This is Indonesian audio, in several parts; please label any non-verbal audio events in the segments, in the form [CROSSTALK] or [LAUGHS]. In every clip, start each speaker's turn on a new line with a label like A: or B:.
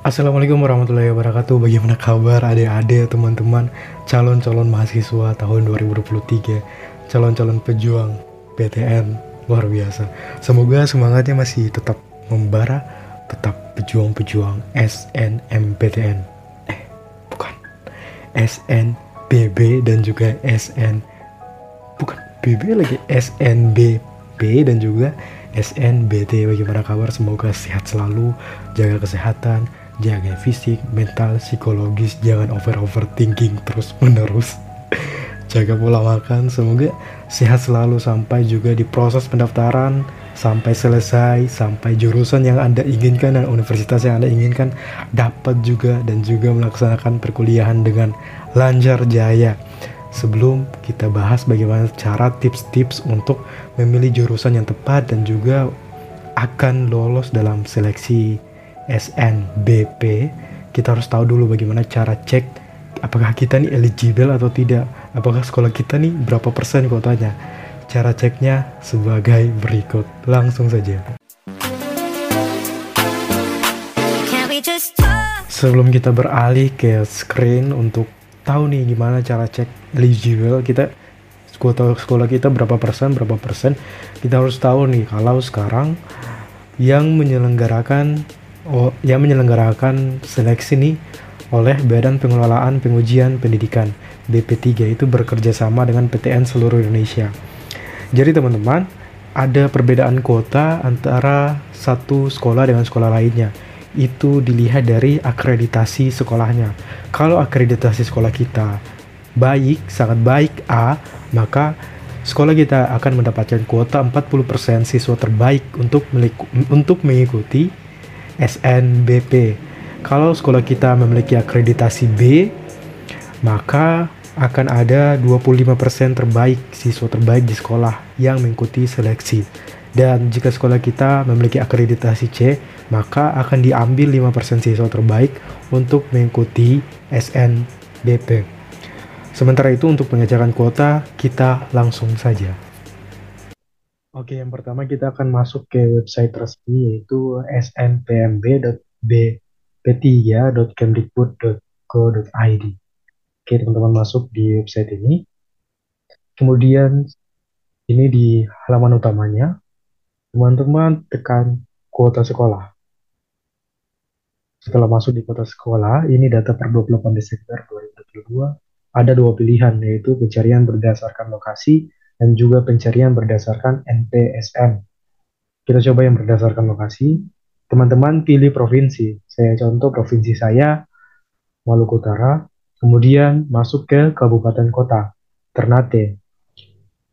A: Assalamualaikum warahmatullahi wabarakatuh. Bagaimana kabar adik-adik teman-teman Calon-calon mahasiswa tahun 2023 Calon-calon pejuang PTN Luar biasa. Semoga semangatnya masih tetap membara Tetap pejuang-pejuang SNMPTN Eh bukan. SNBB dan juga SN Bukan BB lagi SNBP dan juga SNBT Bagaimana kabar? Semoga sehat selalu Jaga kesehatan jaga fisik, mental, psikologis, jangan over-overthinking terus menerus. [LAUGHS] jaga pola makan, semoga sehat selalu sampai juga di proses pendaftaran, sampai selesai, sampai jurusan yang Anda inginkan dan universitas yang Anda inginkan dapat juga dan juga melaksanakan perkuliahan dengan lancar jaya. Sebelum kita bahas bagaimana cara tips-tips untuk memilih jurusan yang tepat dan juga akan lolos dalam seleksi SNBP, kita harus tahu dulu bagaimana cara cek apakah kita nih eligible atau tidak. Apakah sekolah kita nih berapa persen kotanya. Cara ceknya sebagai berikut. Langsung saja. Sebelum kita beralih ke screen untuk tahu nih gimana cara cek eligible, kita sekolah sekolah kita berapa persen berapa persen kita harus tahu nih kalau sekarang yang menyelenggarakan yang menyelenggarakan seleksi nih oleh Badan Pengelolaan Pengujian Pendidikan BP3 itu bekerja sama dengan PTN seluruh Indonesia. Jadi teman-teman, ada perbedaan kuota antara satu sekolah dengan sekolah lainnya. Itu dilihat dari akreditasi sekolahnya. Kalau akreditasi sekolah kita baik, sangat baik A, maka sekolah kita akan mendapatkan kuota 40% siswa terbaik untuk untuk mengikuti SNBP. Kalau sekolah kita memiliki akreditasi B, maka akan ada 25% terbaik siswa terbaik di sekolah yang mengikuti seleksi. Dan jika sekolah kita memiliki akreditasi C, maka akan diambil 5% siswa terbaik untuk mengikuti SNBP. Sementara itu untuk pengecekan kuota, kita langsung saja. Oke, yang pertama kita akan masuk ke website resmi yaitu snpmb.bp3.kemdikbud.go.id. Oke, teman-teman masuk di website ini. Kemudian ini di halaman utamanya, teman-teman tekan kuota sekolah. Setelah masuk di kuota sekolah, ini data per 28 Desember 2022, ada dua pilihan yaitu pencarian berdasarkan lokasi dan juga pencarian berdasarkan NPSM. Kita coba yang berdasarkan lokasi. Teman-teman pilih provinsi. Saya contoh provinsi saya, Maluku Utara. Kemudian masuk ke kabupaten kota, Ternate.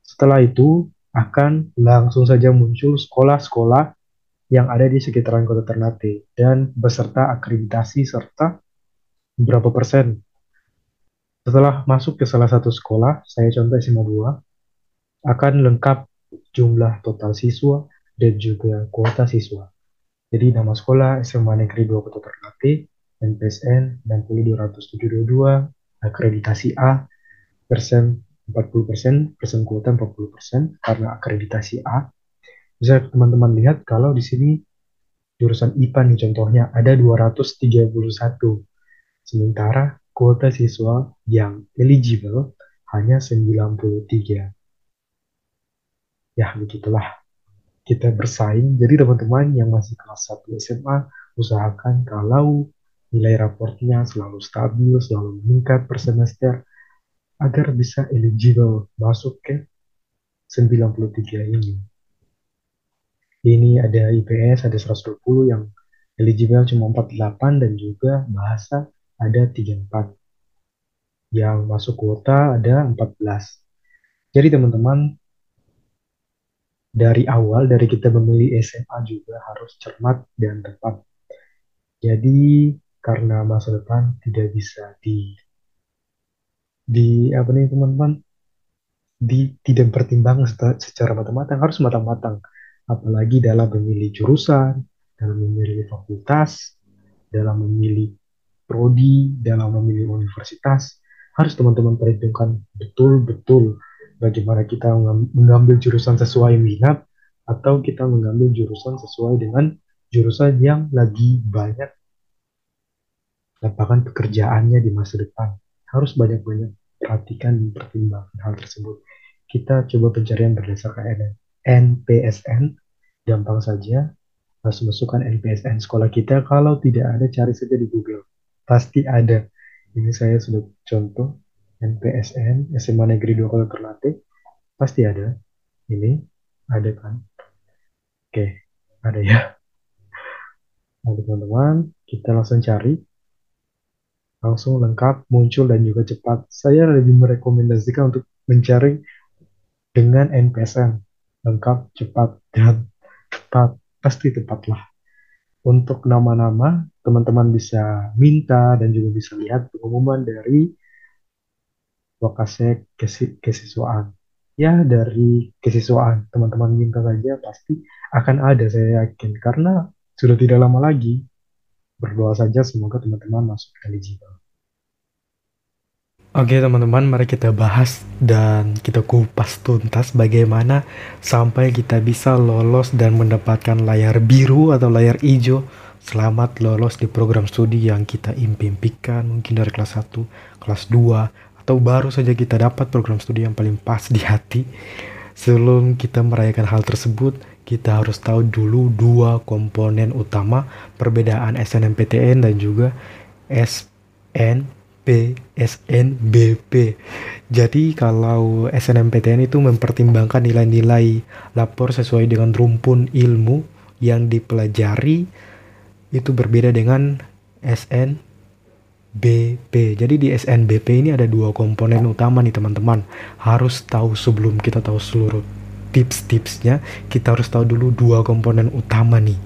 A: Setelah itu akan langsung saja muncul sekolah-sekolah yang ada di sekitaran kota Ternate dan beserta akreditasi serta berapa persen. Setelah masuk ke salah satu sekolah, saya contoh SMA 2, akan lengkap jumlah total siswa dan juga kuota siswa. Jadi nama sekolah SMA Negeri 2 Kota Ternate, NPSN 60272, akreditasi A, persen 40%, persen kuota 40% karena akreditasi A. Bisa teman-teman lihat kalau di sini jurusan IPA nih contohnya ada 231. Sementara kuota siswa yang eligible hanya 93 ya begitulah kita bersaing. Jadi teman-teman yang masih kelas 1 SMA, usahakan kalau nilai raportnya selalu stabil, selalu meningkat per semester, agar bisa eligible masuk ke 93 ini. Ini ada IPS, ada 120 yang eligible cuma 48 dan juga bahasa ada 34. Yang masuk kuota ada 14. Jadi teman-teman dari awal dari kita memilih SMA juga harus cermat dan tepat. Jadi karena masa depan tidak bisa di di apa nih teman-teman di tidak pertimbangkan secara matang-matang harus matang-matang apalagi dalam memilih jurusan dalam memilih fakultas dalam memilih prodi dalam memilih universitas harus teman-teman perhitungkan betul-betul bagaimana kita mengambil jurusan sesuai minat atau kita mengambil jurusan sesuai dengan jurusan yang lagi banyak lapangan pekerjaannya di masa depan. Harus banyak-banyak perhatikan dan pertimbangkan hal tersebut. Kita coba pencarian berdasarkan NPSN, gampang saja, harus masukkan NPSN sekolah kita. Kalau tidak ada, cari saja di Google. Pasti ada. Ini saya sudah contoh NPSN SMA Negeri 2 Kota Ternate. Pasti ada. Ini ada kan? Oke, ada ya. Nah, teman-teman, kita langsung cari langsung lengkap, muncul dan juga cepat. Saya lebih merekomendasikan untuk mencari dengan NPSN, lengkap, cepat, dan tepat. Pasti tepatlah. Untuk nama-nama, teman-teman bisa minta dan juga bisa lihat pengumuman dari lokasi kesiswaan. Ya, dari kesiswaan, teman-teman minta saja pasti akan ada, saya yakin. Karena sudah tidak lama lagi, berdoa saja semoga teman-teman masuk eligible. Oke teman-teman, mari kita bahas dan kita kupas tuntas bagaimana sampai kita bisa lolos dan mendapatkan layar biru atau layar hijau. Selamat lolos di program studi yang kita impikan mungkin dari kelas 1, kelas 2, atau baru saja kita dapat program studi yang paling pas di hati. Sebelum kita merayakan hal tersebut, kita harus tahu dulu dua komponen utama perbedaan SNMPTN dan juga SNPSNBP. Jadi kalau SNMPTN itu mempertimbangkan nilai-nilai lapor sesuai dengan rumpun ilmu yang dipelajari itu berbeda dengan SNBP. Jadi di SNBP ini ada dua komponen utama nih teman-teman. Harus tahu sebelum kita tahu seluruh tips-tipsnya kita harus tahu dulu dua komponen utama nih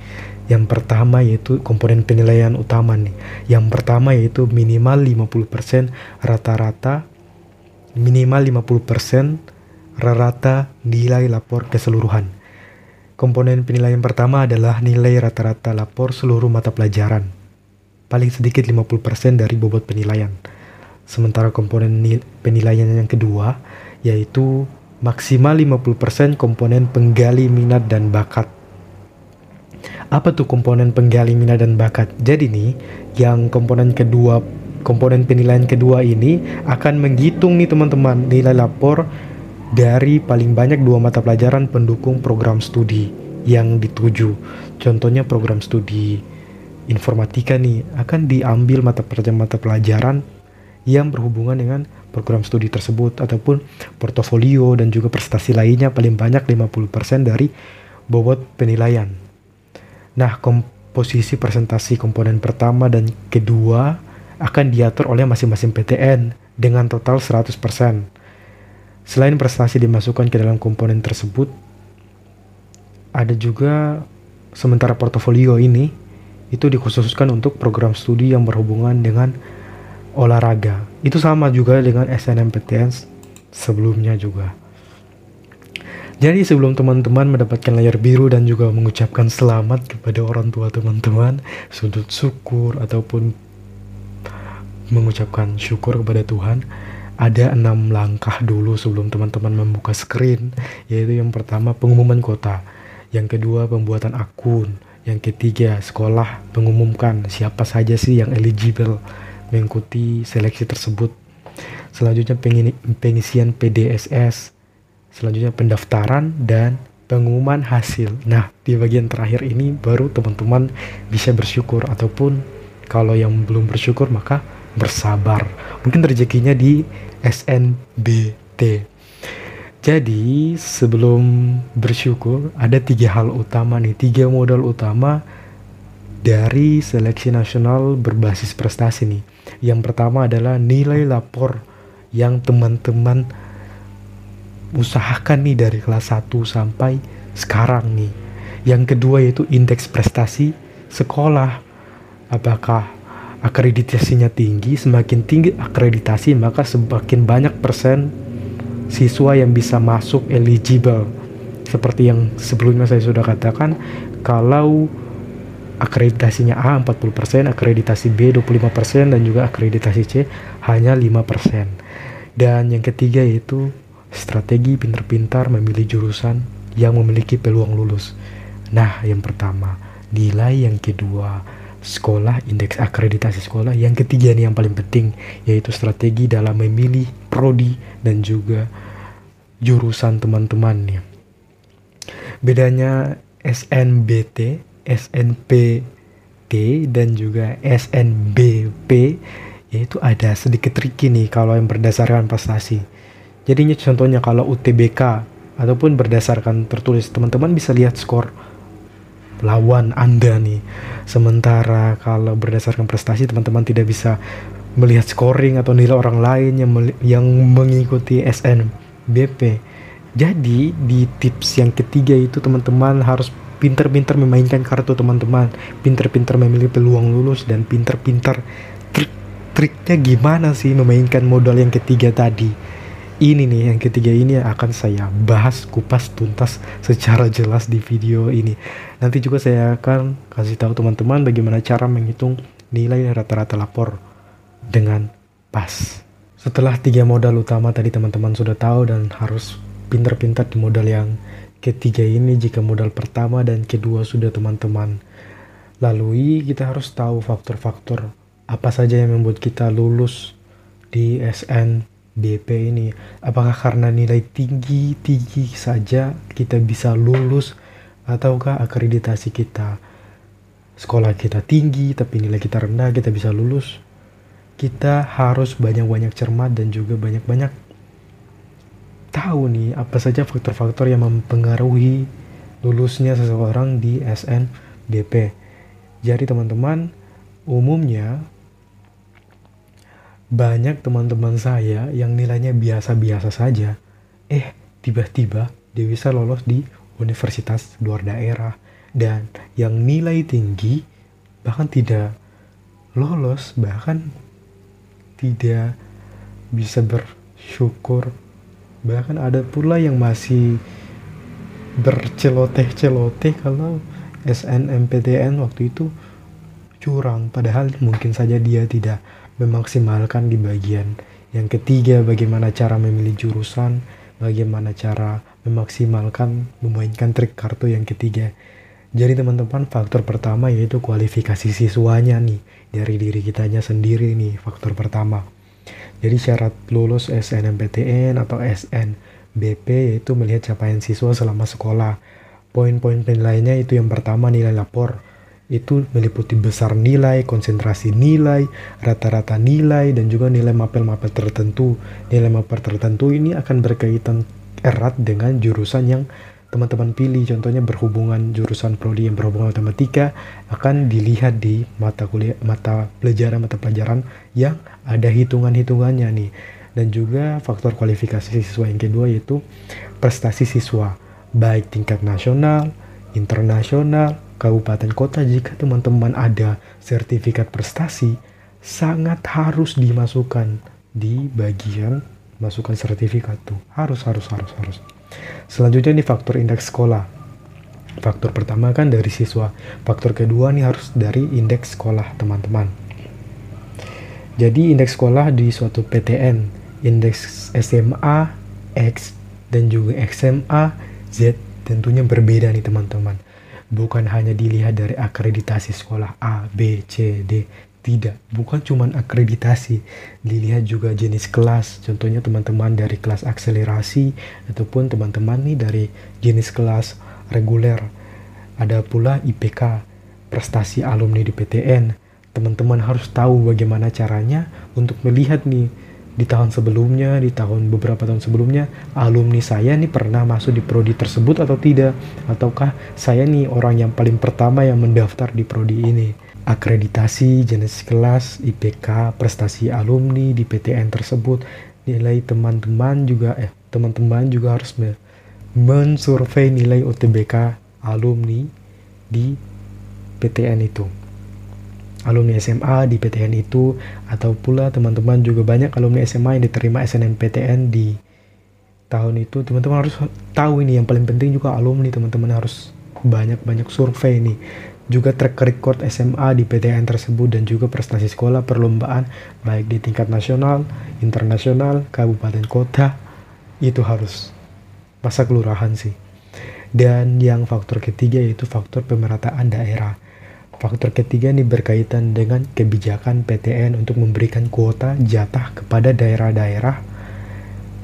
A: yang pertama yaitu komponen penilaian utama nih yang pertama yaitu minimal 50% rata-rata minimal 50% rata-rata nilai lapor keseluruhan komponen penilaian pertama adalah nilai rata-rata lapor seluruh mata pelajaran paling sedikit 50% dari bobot penilaian sementara komponen penilaian yang kedua yaitu maksimal 50% komponen penggali minat dan bakat. Apa tuh komponen penggali minat dan bakat? Jadi nih, yang komponen kedua, komponen penilaian kedua ini akan menghitung nih teman-teman nilai lapor dari paling banyak dua mata pelajaran pendukung program studi yang dituju. Contohnya program studi informatika nih akan diambil mata pelajaran-mata pelajaran yang berhubungan dengan program studi tersebut ataupun portofolio dan juga prestasi lainnya paling banyak 50% dari bobot penilaian. Nah, komposisi presentasi komponen pertama dan kedua akan diatur oleh masing-masing PTN dengan total 100%. Selain prestasi dimasukkan ke dalam komponen tersebut, ada juga sementara portofolio ini itu dikhususkan untuk program studi yang berhubungan dengan olahraga. Itu sama juga dengan SNMPTN sebelumnya juga. Jadi sebelum teman-teman mendapatkan layar biru dan juga mengucapkan selamat kepada orang tua teman-teman, sudut syukur ataupun mengucapkan syukur kepada Tuhan, ada enam langkah dulu sebelum teman-teman membuka screen, yaitu yang pertama pengumuman kota, yang kedua pembuatan akun, yang ketiga sekolah mengumumkan siapa saja sih yang eligible, mengikuti seleksi tersebut. Selanjutnya pengisian PDSS, selanjutnya pendaftaran dan pengumuman hasil. Nah, di bagian terakhir ini baru teman-teman bisa bersyukur ataupun kalau yang belum bersyukur maka bersabar. Mungkin rezekinya di SNBT. Jadi sebelum bersyukur ada tiga hal utama nih, tiga modal utama dari seleksi nasional berbasis prestasi nih. Yang pertama adalah nilai lapor yang teman-teman usahakan nih dari kelas 1 sampai sekarang nih. Yang kedua yaitu indeks prestasi sekolah. Apakah akreditasinya tinggi? Semakin tinggi akreditasi maka semakin banyak persen siswa yang bisa masuk eligible. Seperti yang sebelumnya saya sudah katakan, kalau akreditasinya A 40%, akreditasi B 25% dan juga akreditasi C hanya 5%. Dan yang ketiga yaitu strategi pintar-pintar memilih jurusan yang memiliki peluang lulus. Nah, yang pertama, nilai yang kedua, sekolah, indeks akreditasi sekolah. Yang ketiga nih yang paling penting yaitu strategi dalam memilih prodi dan juga jurusan teman-temannya. Bedanya SNBT, SNPT dan juga SNBP yaitu ada sedikit tricky nih kalau yang berdasarkan prestasi. Jadinya contohnya kalau UTBK ataupun berdasarkan tertulis teman-teman bisa lihat skor lawan Anda nih. Sementara kalau berdasarkan prestasi teman-teman tidak bisa melihat scoring atau nilai orang lain yang yang mengikuti SNBP. Jadi di tips yang ketiga itu teman-teman harus pinter-pinter memainkan kartu teman-teman, pinter-pinter memilih peluang lulus dan pinter-pinter trik-triknya gimana sih memainkan modal yang ketiga tadi ini nih yang ketiga ini akan saya bahas kupas tuntas secara jelas di video ini. Nanti juga saya akan kasih tahu teman-teman bagaimana cara menghitung nilai rata-rata lapor dengan pas. Setelah tiga modal utama tadi teman-teman sudah tahu dan harus pintar-pintar di modal yang ketiga ini jika modal pertama dan kedua sudah teman-teman lalui kita harus tahu faktor-faktor apa saja yang membuat kita lulus di SN BP ini apakah karena nilai tinggi tinggi saja kita bisa lulus ataukah akreditasi kita sekolah kita tinggi tapi nilai kita rendah kita bisa lulus? Kita harus banyak-banyak cermat dan juga banyak-banyak tahu nih apa saja faktor-faktor yang mempengaruhi lulusnya seseorang di SNBP jadi teman-teman umumnya banyak teman-teman saya yang nilainya biasa-biasa saja, eh tiba-tiba dia bisa lolos di universitas luar daerah. Dan yang nilai tinggi bahkan tidak lolos bahkan tidak bisa bersyukur. Bahkan ada pula yang masih berceloteh-celoteh kalau SNMPTN waktu itu curang. Padahal mungkin saja dia tidak memaksimalkan di bagian yang ketiga bagaimana cara memilih jurusan, bagaimana cara memaksimalkan memainkan trik kartu yang ketiga. Jadi teman-teman faktor pertama yaitu kualifikasi siswanya nih dari diri kitanya sendiri nih faktor pertama. Jadi syarat lulus SNMPTN atau SNBP yaitu melihat capaian siswa selama sekolah. Poin-poin penilaiannya itu yang pertama nilai lapor itu meliputi besar nilai, konsentrasi nilai, rata-rata nilai, dan juga nilai mapel-mapel tertentu. Nilai mapel tertentu ini akan berkaitan erat dengan jurusan yang teman-teman pilih. Contohnya berhubungan jurusan prodi yang berhubungan matematika akan dilihat di mata kuliah, mata pelajaran, mata pelajaran yang ada hitungan-hitungannya nih. Dan juga faktor kualifikasi siswa yang kedua yaitu prestasi siswa, baik tingkat nasional, internasional, kabupaten kota jika teman-teman ada sertifikat prestasi sangat harus dimasukkan di bagian masukkan sertifikat tuh. Harus harus harus harus. Selanjutnya nih faktor indeks sekolah. Faktor pertama kan dari siswa. Faktor kedua nih harus dari indeks sekolah teman-teman. Jadi indeks sekolah di suatu PTN indeks SMA X dan juga SMA Z tentunya berbeda nih teman-teman bukan hanya dilihat dari akreditasi sekolah A, B, C, D. Tidak, bukan cuma akreditasi, dilihat juga jenis kelas. Contohnya teman-teman dari kelas akselerasi ataupun teman-teman nih dari jenis kelas reguler. Ada pula IPK, prestasi alumni di PTN. Teman-teman harus tahu bagaimana caranya untuk melihat nih di tahun sebelumnya, di tahun beberapa tahun sebelumnya, alumni saya nih pernah masuk di prodi tersebut atau tidak, ataukah saya nih orang yang paling pertama yang mendaftar di prodi ini. Akreditasi, jenis kelas, IPK, prestasi alumni di PTN tersebut, nilai teman-teman juga eh teman-teman juga harus mensurvei nilai UTBK alumni di PTN itu alumni SMA di PTN itu atau pula teman-teman juga banyak alumni SMA yang diterima SNMPTN di tahun itu. Teman-teman harus tahu ini yang paling penting juga alumni teman-teman harus banyak-banyak survei ini. Juga track record SMA di PTN tersebut dan juga prestasi sekolah perlombaan baik di tingkat nasional, internasional, kabupaten kota itu harus masa kelurahan sih. Dan yang faktor ketiga yaitu faktor pemerataan daerah Faktor ketiga ini berkaitan dengan kebijakan PTN untuk memberikan kuota jatah kepada daerah-daerah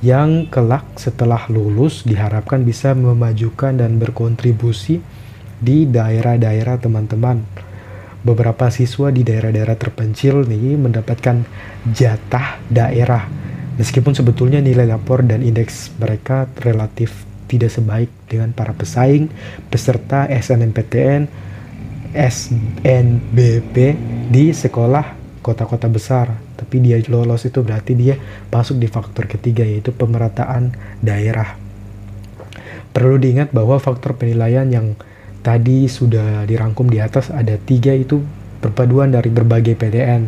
A: yang kelak setelah lulus diharapkan bisa memajukan dan berkontribusi di daerah-daerah teman-teman. Beberapa siswa di daerah-daerah terpencil nih mendapatkan jatah daerah. Meskipun sebetulnya nilai lapor dan indeks mereka relatif tidak sebaik dengan para pesaing peserta SNMPTN SNBP di sekolah kota-kota besar. Tapi dia lolos itu berarti dia masuk di faktor ketiga yaitu pemerataan daerah. Perlu diingat bahwa faktor penilaian yang tadi sudah dirangkum di atas ada tiga itu perpaduan dari berbagai PTN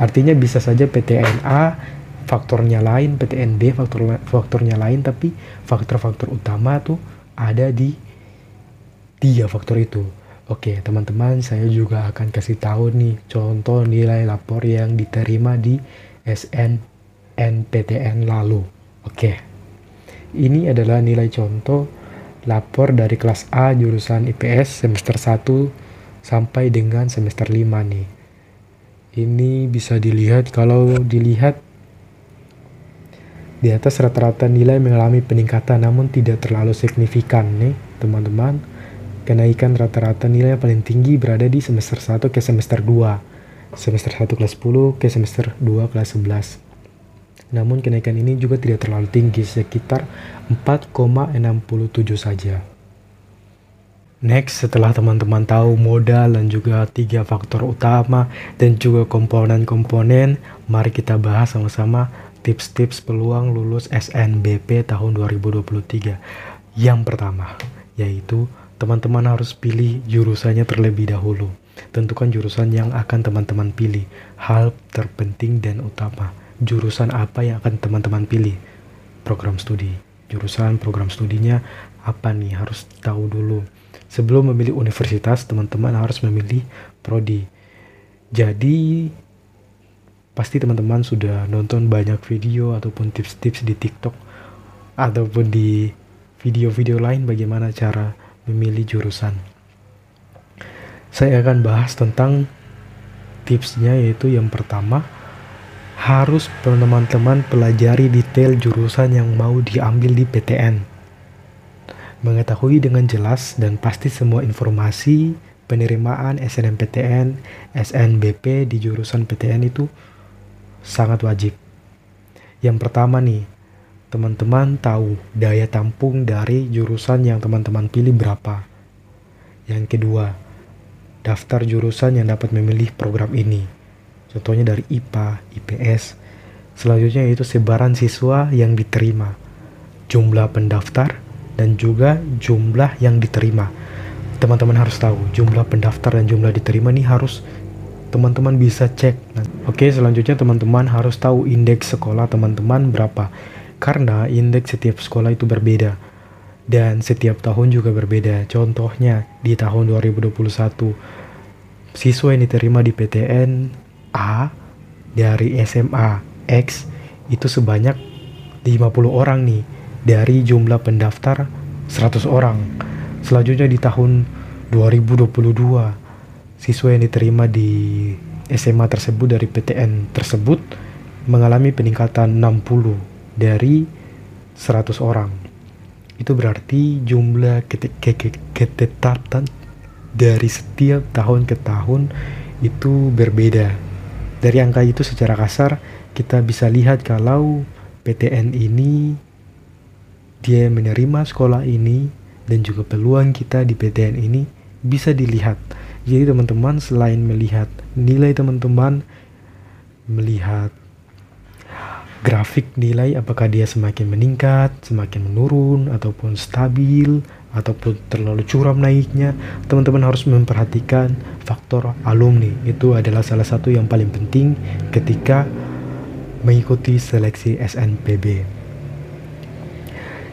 A: artinya bisa saja PTN A faktornya lain PTN B faktor faktornya lain tapi faktor-faktor utama tuh ada di tiga faktor itu Oke, teman-teman, saya juga akan kasih tahu nih contoh nilai lapor yang diterima di SNNPTN lalu. Oke. Ini adalah nilai contoh lapor dari kelas A jurusan IPS semester 1 sampai dengan semester 5 nih. Ini bisa dilihat kalau dilihat di atas rata-rata nilai mengalami peningkatan namun tidak terlalu signifikan nih, teman-teman Kenaikan rata-rata nilai yang paling tinggi berada di semester 1 ke semester 2, semester 1 kelas 10 ke semester 2 kelas 11. Namun kenaikan ini juga tidak terlalu tinggi, sekitar 4,67 saja. Next, setelah teman-teman tahu modal dan juga tiga faktor utama dan juga komponen-komponen, mari kita bahas sama-sama tips-tips peluang lulus SNBP tahun 2023. Yang pertama, yaitu teman-teman harus pilih jurusannya terlebih dahulu. Tentukan jurusan yang akan teman-teman pilih. Hal terpenting dan utama, jurusan apa yang akan teman-teman pilih? Program studi. Jurusan program studinya apa nih? Harus tahu dulu. Sebelum memilih universitas, teman-teman harus memilih prodi. Jadi pasti teman-teman sudah nonton banyak video ataupun tips-tips di TikTok ataupun di video-video lain bagaimana cara memilih jurusan. Saya akan bahas tentang tipsnya yaitu yang pertama harus teman-teman pelajari detail jurusan yang mau diambil di PTN. Mengetahui dengan jelas dan pasti semua informasi penerimaan SNMPTN, SNBP di jurusan PTN itu sangat wajib. Yang pertama nih, teman-teman tahu daya tampung dari jurusan yang teman-teman pilih berapa. Yang kedua, daftar jurusan yang dapat memilih program ini. Contohnya dari IPA, IPS. Selanjutnya yaitu sebaran siswa yang diterima, jumlah pendaftar, dan juga jumlah yang diterima. Teman-teman harus tahu jumlah pendaftar dan jumlah diterima ini harus teman-teman bisa cek. Oke, selanjutnya teman-teman harus tahu indeks sekolah teman-teman berapa karena indeks setiap sekolah itu berbeda dan setiap tahun juga berbeda. Contohnya di tahun 2021 siswa yang diterima di PTN A dari SMA X itu sebanyak 50 orang nih dari jumlah pendaftar 100 orang. Selanjutnya di tahun 2022 siswa yang diterima di SMA tersebut dari PTN tersebut mengalami peningkatan 60 dari 100 orang. Itu berarti jumlah ketetapan dari setiap tahun ke tahun itu berbeda. Dari angka itu secara kasar kita bisa lihat kalau PTN ini dia menerima sekolah ini dan juga peluang kita di PTN ini bisa dilihat. Jadi teman-teman selain melihat nilai teman-teman melihat grafik nilai apakah dia semakin meningkat, semakin menurun, ataupun stabil, ataupun terlalu curam naiknya, teman-teman harus memperhatikan faktor alumni. Itu adalah salah satu yang paling penting ketika mengikuti seleksi SNPB.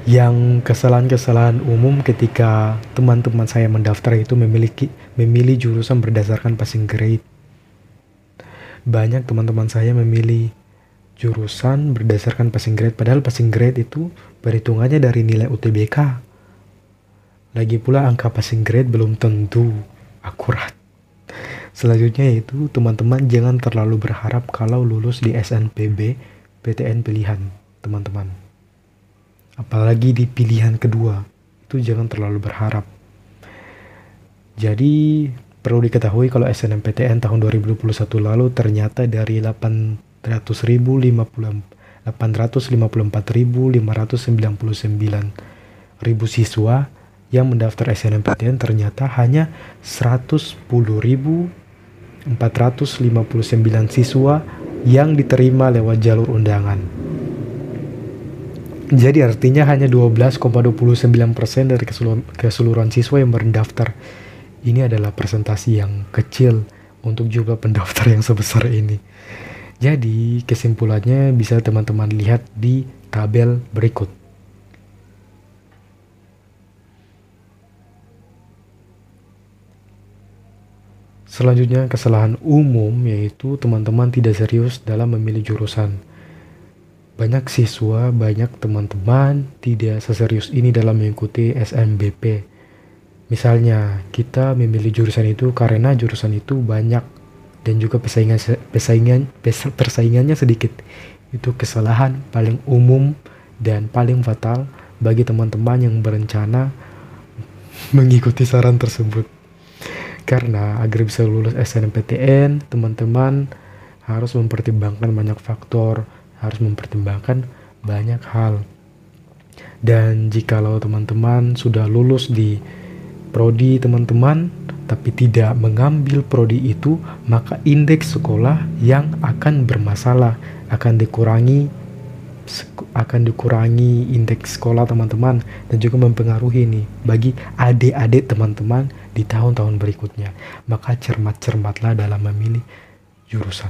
A: Yang kesalahan-kesalahan umum ketika teman-teman saya mendaftar itu memiliki memilih jurusan berdasarkan passing grade. Banyak teman-teman saya memilih jurusan berdasarkan passing grade padahal passing grade itu perhitungannya dari nilai UTBK lagi pula angka passing grade belum tentu akurat Selanjutnya yaitu teman-teman jangan terlalu berharap kalau lulus di SNPB PTN pilihan, teman-teman. Apalagi di pilihan kedua, itu jangan terlalu berharap. Jadi perlu diketahui kalau SNMPTN tahun 2021 lalu ternyata dari 854.599 ribu siswa yang mendaftar SNMPTN ternyata hanya 110.459 siswa yang diterima lewat jalur undangan. Jadi artinya hanya 12,29% dari keseluruhan siswa yang mendaftar. Ini adalah presentasi yang kecil untuk jumlah pendaftar yang sebesar ini. Jadi kesimpulannya bisa teman-teman lihat di tabel berikut. Selanjutnya kesalahan umum yaitu teman-teman tidak serius dalam memilih jurusan. Banyak siswa, banyak teman-teman tidak seserius ini dalam mengikuti SMBP. Misalnya, kita memilih jurusan itu karena jurusan itu banyak dan juga persaingan persaingan persaingannya sedikit. Itu kesalahan paling umum dan paling fatal bagi teman-teman yang berencana mengikuti saran tersebut. Karena agar bisa lulus SNMPTN, teman-teman harus mempertimbangkan banyak faktor, harus mempertimbangkan banyak hal. Dan jikalau teman-teman sudah lulus di prodi teman-teman tapi tidak mengambil prodi itu, maka indeks sekolah yang akan bermasalah akan dikurangi akan dikurangi indeks sekolah teman-teman dan juga mempengaruhi nih bagi adik-adik teman-teman di tahun-tahun berikutnya. Maka cermat-cermatlah dalam memilih jurusan.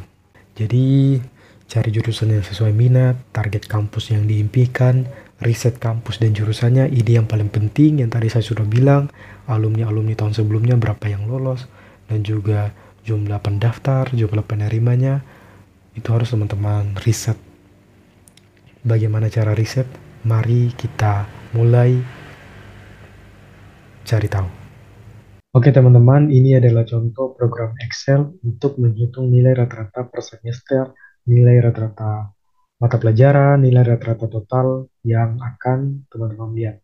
A: Jadi cari jurusan yang sesuai minat, target kampus yang diimpikan, riset kampus dan jurusannya, ide yang paling penting yang tadi saya sudah bilang, alumni-alumni tahun sebelumnya berapa yang lolos, dan juga jumlah pendaftar, jumlah penerimanya, itu harus teman-teman riset Bagaimana cara riset? Mari kita mulai cari tahu. Oke teman-teman, ini adalah contoh program Excel untuk menghitung nilai rata-rata per semester, nilai rata-rata mata pelajaran, nilai rata-rata total yang akan teman-teman lihat.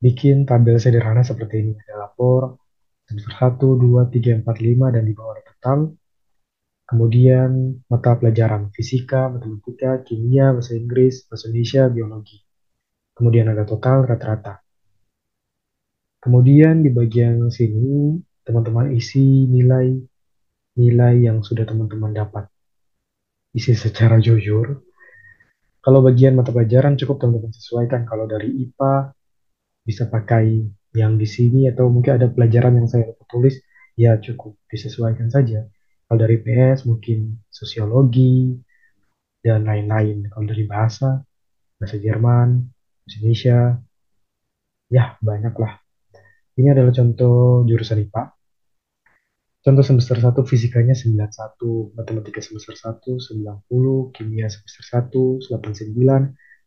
A: Bikin tabel sederhana seperti ini. Ada lapor semester 1, 2, 3, 4, 5, dan di bawah total. Kemudian mata pelajaran fisika, matematika, kimia, bahasa Inggris, bahasa Indonesia, biologi. Kemudian ada total rata-rata. Kemudian di bagian sini teman-teman isi nilai nilai yang sudah teman-teman dapat. Isi secara jujur. Kalau bagian mata pelajaran cukup teman-teman sesuaikan. Kalau dari IPA bisa pakai yang di sini atau mungkin ada pelajaran yang saya tulis ya cukup disesuaikan saja. Kalau dari PS mungkin sosiologi dan lain-lain. Kalau dari bahasa, bahasa Jerman, bahasa Indonesia, ya banyak lah. Ini adalah contoh jurusan IPA. Contoh semester 1 fisikanya 91, matematika semester 1 90, kimia semester 1 89,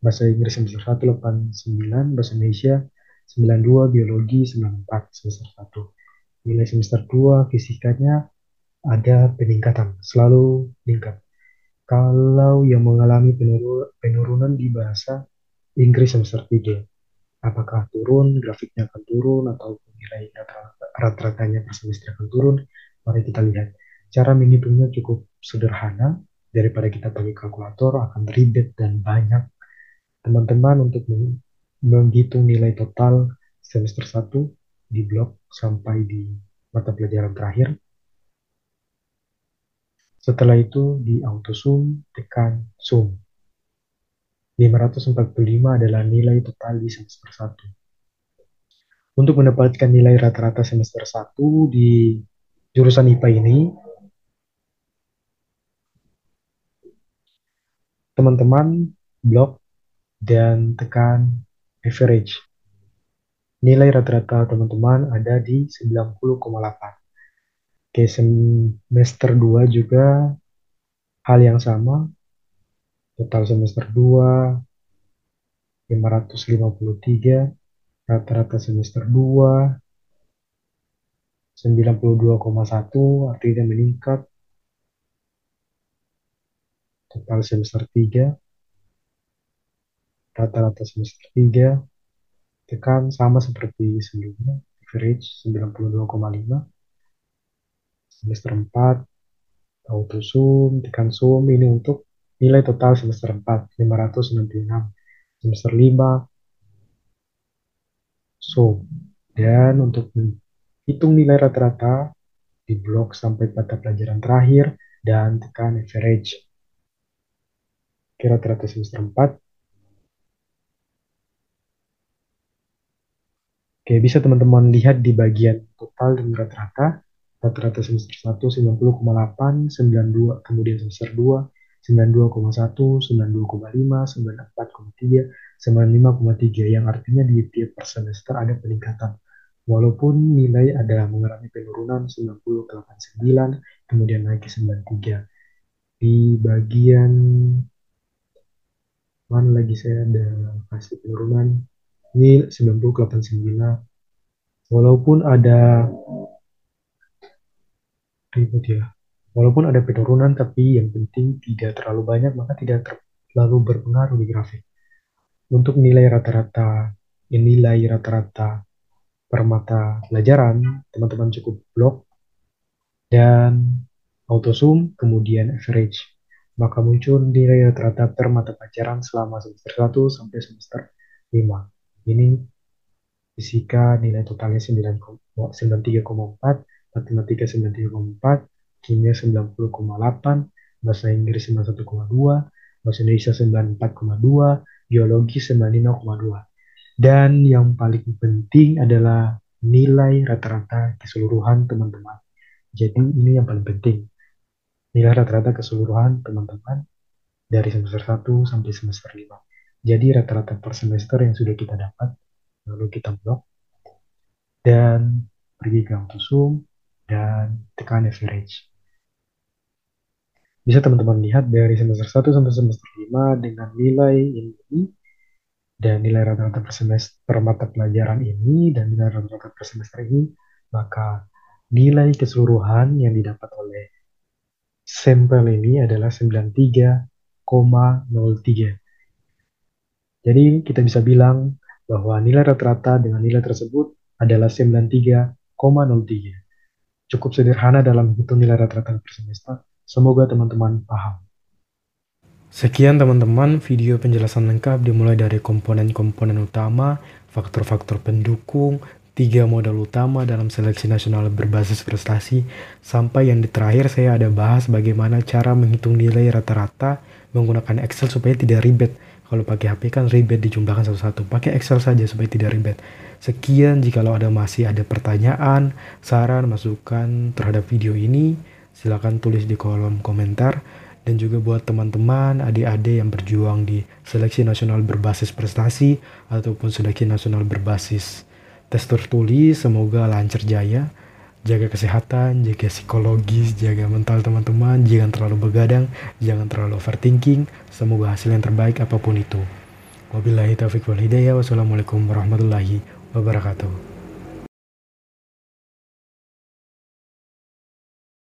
A: bahasa Inggris semester 1 89, bahasa Indonesia 92, biologi 94 semester 1. Nilai semester 2 fisikanya ada peningkatan, selalu meningkat. Kalau yang mengalami penurunan di bahasa Inggris semester 3, apakah turun, grafiknya akan turun, atau nilai rata-ratanya per semester akan turun, mari kita lihat. Cara menghitungnya cukup sederhana, daripada kita pakai kalkulator akan ribet dan banyak. Teman-teman untuk menghitung nilai total semester 1 di blok sampai di mata pelajaran terakhir, setelah itu di auto zoom, tekan zoom. 545 adalah nilai total di semester 1. Untuk mendapatkan nilai rata-rata semester 1 di jurusan IPA ini, teman-teman blok dan tekan average. Nilai rata-rata teman-teman ada di 90,8. Oke, semester 2 juga hal yang sama. Total semester 2 553, rata-rata semester 2 92,1 artinya meningkat. Total semester 3 rata-rata semester 3 tekan sama seperti sebelumnya average 92,5 semester 4 auto zoom tekan zoom ini untuk nilai total semester 4 566 semester 5 zoom. Dan untuk hitung nilai rata-rata di blok sampai pada pelajaran terakhir dan tekan average. Kira rata-rata semester 4 Oke, bisa teman-teman lihat di bagian total dan rata-rata. Rata-rata semester 1 90,8, 92, kemudian semester 2 92,1, 92,5, 94,3, 95,3 yang artinya di tiap per semester ada peningkatan. Walaupun nilai ada mengalami penurunan 90,89, kemudian naik ke 93. Di bagian mana lagi saya ada kasih penurunan ini 9089 walaupun ada ribet ya walaupun ada penurunan tapi yang penting tidak terlalu banyak maka tidak terlalu berpengaruh di grafik untuk nilai rata-rata nilai rata-rata per mata pelajaran teman-teman cukup blok. Dan auto zoom kemudian average. Maka muncul nilai rata-rata per mata pelajaran selama semester 1 sampai semester 5 ini fisika nilai totalnya 93,4 matematika 93,4 kimia 90,8 bahasa Inggris 91,2 bahasa Indonesia 94,2 geologi 95,2 dan yang paling penting adalah nilai rata-rata keseluruhan teman-teman. Jadi ini yang paling penting. Nilai rata-rata keseluruhan teman-teman dari semester 1 sampai semester 5 jadi rata-rata per semester yang sudah kita dapat, lalu kita blok, dan pergi ke zoom, dan tekan average. Bisa teman-teman lihat dari semester 1 sampai semester 5 dengan nilai ini, dan nilai rata-rata per semester per mata pelajaran ini, dan nilai rata-rata per semester ini, maka nilai keseluruhan yang didapat oleh sampel ini adalah 93,03. Jadi kita bisa bilang bahwa nilai rata-rata dengan nilai tersebut adalah 93,03. Cukup sederhana dalam hitung nilai rata-rata per semester. Semoga teman-teman paham. Sekian teman-teman video penjelasan lengkap dimulai dari komponen-komponen utama, faktor-faktor pendukung, tiga modal utama dalam seleksi nasional berbasis prestasi, sampai yang di terakhir saya ada bahas bagaimana cara menghitung nilai rata-rata menggunakan Excel supaya tidak ribet kalau pakai HP kan ribet dijumlahkan satu-satu. Pakai Excel saja supaya tidak ribet. Sekian jikalau ada masih ada pertanyaan, saran, masukan terhadap video ini, silakan tulis di kolom komentar. Dan juga buat teman-teman, adik-adik yang berjuang di seleksi nasional berbasis prestasi ataupun seleksi nasional berbasis tes tertulis, semoga lancar jaya jaga kesehatan, jaga psikologis, jaga mental teman-teman, jangan terlalu begadang, jangan terlalu overthinking, semoga hasil yang terbaik apa pun itu. Wabillahi taufiq wal hidayah, wassalamualaikum warahmatullahi wabarakatuh.